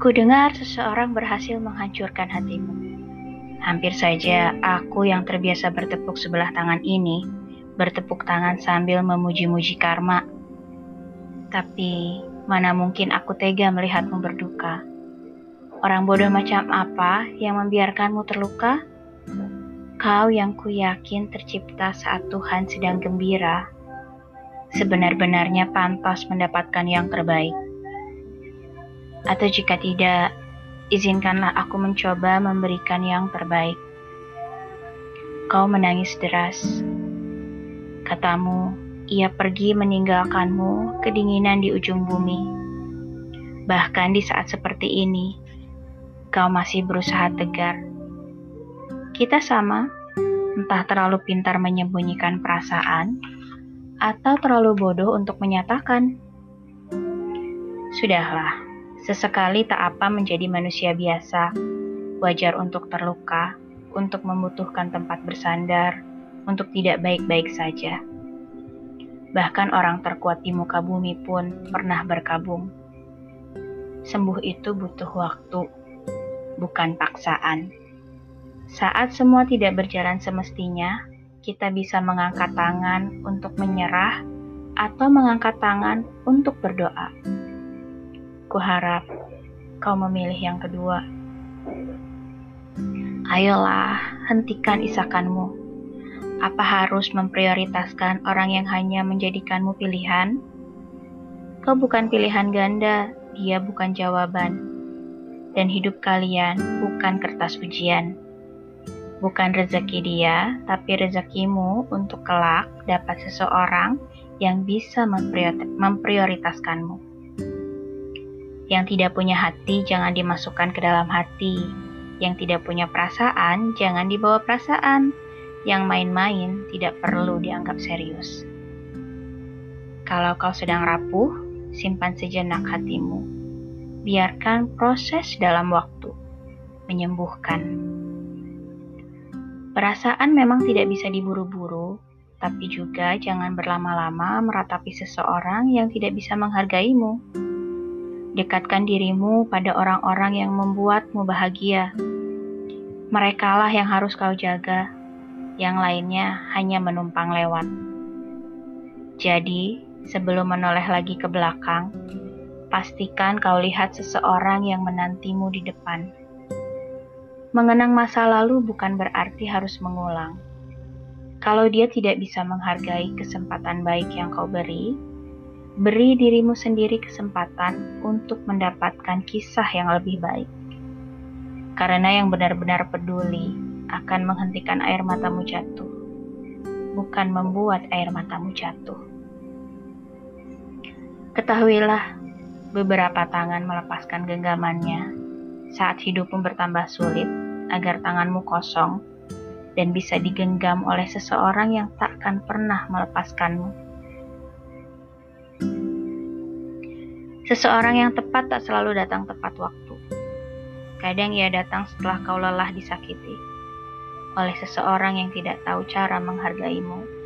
Kudengar seseorang berhasil menghancurkan hatimu. Hampir saja aku yang terbiasa bertepuk sebelah tangan ini bertepuk tangan sambil memuji-muji karma. Tapi mana mungkin aku tega melihatmu berduka. Orang bodoh macam apa yang membiarkanmu terluka? Kau yang ku yakin tercipta saat Tuhan sedang gembira, sebenar-benarnya pantas mendapatkan yang terbaik. Atau jika tidak, izinkanlah aku mencoba memberikan yang terbaik. Kau menangis deras. Katamu, ia pergi meninggalkanmu kedinginan di ujung bumi. Bahkan di saat seperti ini, kau masih berusaha tegar. Kita sama, entah terlalu pintar menyembunyikan perasaan, atau terlalu bodoh untuk menyatakan. Sudahlah, Sesekali tak apa menjadi manusia biasa, wajar untuk terluka, untuk membutuhkan tempat bersandar, untuk tidak baik-baik saja. Bahkan orang terkuat di muka bumi pun pernah berkabung. Sembuh itu butuh waktu, bukan paksaan. Saat semua tidak berjalan semestinya, kita bisa mengangkat tangan untuk menyerah atau mengangkat tangan untuk berdoa. Kuharap kau memilih yang kedua. Ayolah, hentikan isakanmu. Apa harus memprioritaskan orang yang hanya menjadikanmu pilihan? Kau bukan pilihan ganda, dia bukan jawaban. Dan hidup kalian bukan kertas ujian. Bukan rezeki dia, tapi rezekimu untuk kelak dapat seseorang yang bisa memprioritaskanmu. Yang tidak punya hati jangan dimasukkan ke dalam hati. Yang tidak punya perasaan jangan dibawa perasaan. Yang main-main tidak perlu dianggap serius. Kalau kau sedang rapuh, simpan sejenak hatimu. Biarkan proses dalam waktu menyembuhkan. Perasaan memang tidak bisa diburu-buru, tapi juga jangan berlama-lama meratapi seseorang yang tidak bisa menghargaimu. Dekatkan dirimu pada orang-orang yang membuatmu bahagia. Merekalah yang harus kau jaga, yang lainnya hanya menumpang lewat. Jadi, sebelum menoleh lagi ke belakang, pastikan kau lihat seseorang yang menantimu di depan. Mengenang masa lalu bukan berarti harus mengulang. Kalau dia tidak bisa menghargai kesempatan baik yang kau beri, Beri dirimu sendiri kesempatan untuk mendapatkan kisah yang lebih baik. Karena yang benar-benar peduli akan menghentikan air matamu jatuh, bukan membuat air matamu jatuh. Ketahuilah, beberapa tangan melepaskan genggamannya saat hidupmu bertambah sulit agar tanganmu kosong dan bisa digenggam oleh seseorang yang takkan pernah melepaskanmu. Seseorang yang tepat tak selalu datang tepat waktu. Kadang ia datang setelah kau lelah disakiti oleh seseorang yang tidak tahu cara menghargaimu.